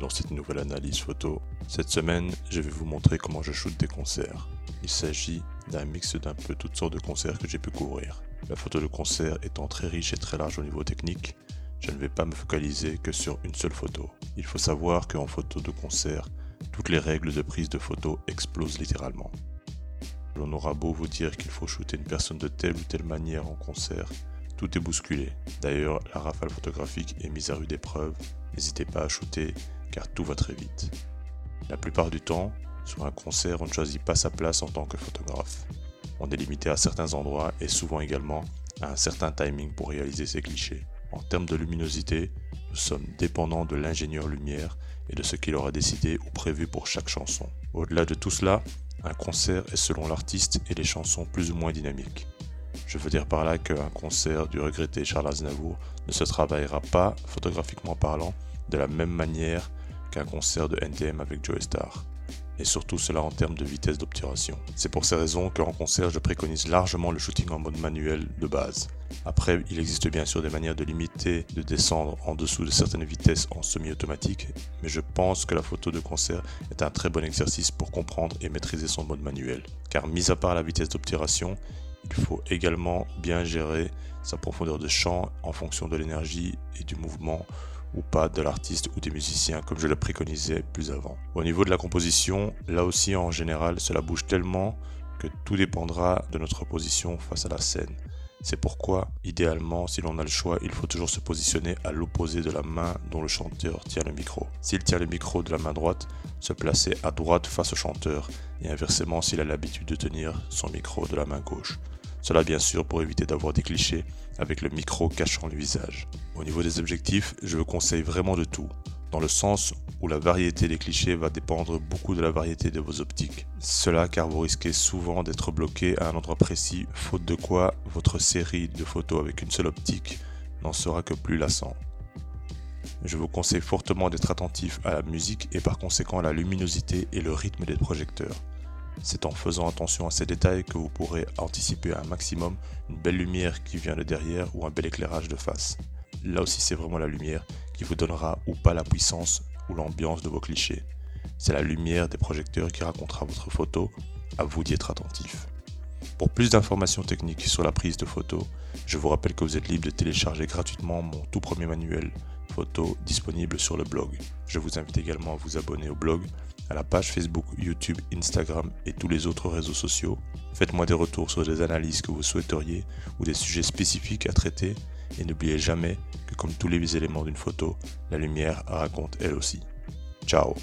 dans cette nouvelle analyse photo. Cette semaine, je vais vous montrer comment je shoote des concerts. Il s'agit d'un mix d'un peu toutes sortes de concerts que j'ai pu couvrir. La photo de concert étant très riche et très large au niveau technique, je ne vais pas me focaliser que sur une seule photo. Il faut savoir qu'en photo de concert, toutes les règles de prise de photo explosent littéralement. L'on aura beau vous dire qu'il faut shooter une personne de telle ou telle manière en concert, tout est bousculé. D'ailleurs, la rafale photographique est mise à rude épreuve. N'hésitez pas à shooter car tout va très vite. La plupart du temps, sur un concert, on ne choisit pas sa place en tant que photographe. On est limité à certains endroits et souvent également à un certain timing pour réaliser ses clichés. En termes de luminosité, nous sommes dépendants de l'ingénieur lumière et de ce qu'il aura décidé ou prévu pour chaque chanson. Au-delà de tout cela, un concert est selon l'artiste et les chansons plus ou moins dynamiques. Je veux dire par là qu'un concert du regretté Charles Aznavour ne se travaillera pas, photographiquement parlant, de la même manière qu'un concert de NTM avec Joe Star. Et surtout cela en termes de vitesse d'obturation. C'est pour ces raisons qu'en concert je préconise largement le shooting en mode manuel de base. Après, il existe bien sûr des manières de limiter, de descendre en dessous de certaines vitesses en semi-automatique, mais je pense que la photo de concert est un très bon exercice pour comprendre et maîtriser son mode manuel. Car mis à part la vitesse d'obturation, il faut également bien gérer sa profondeur de champ en fonction de l'énergie et du mouvement ou pas de l'artiste ou des musiciens comme je le préconisais plus avant. Au niveau de la composition, là aussi en général cela bouge tellement que tout dépendra de notre position face à la scène. C'est pourquoi, idéalement, si l'on a le choix, il faut toujours se positionner à l'opposé de la main dont le chanteur tient le micro. S'il tient le micro de la main droite, se placer à droite face au chanteur, et inversement s'il a l'habitude de tenir son micro de la main gauche. Cela bien sûr pour éviter d'avoir des clichés avec le micro cachant le visage. Au niveau des objectifs, je vous conseille vraiment de tout, dans le sens où la variété des clichés va dépendre beaucoup de la variété de vos optiques. Cela car vous risquez souvent d'être bloqué à un endroit précis, faute de quoi votre série de photos avec une seule optique n'en sera que plus lassant. Je vous conseille fortement d'être attentif à la musique et par conséquent à la luminosité et le rythme des projecteurs. C'est en faisant attention à ces détails que vous pourrez anticiper un maximum une belle lumière qui vient de derrière ou un bel éclairage de face. Là aussi c'est vraiment la lumière qui vous donnera ou pas la puissance ou l'ambiance de vos clichés. C'est la lumière des projecteurs qui racontera votre photo, à vous d'y être attentif. Pour plus d'informations techniques sur la prise de photo, je vous rappelle que vous êtes libre de télécharger gratuitement mon tout premier manuel photo disponible sur le blog. Je vous invite également à vous abonner au blog à la page Facebook, YouTube, Instagram et tous les autres réseaux sociaux. Faites-moi des retours sur des analyses que vous souhaiteriez ou des sujets spécifiques à traiter et n'oubliez jamais que comme tous les éléments d'une photo, la lumière raconte elle aussi. Ciao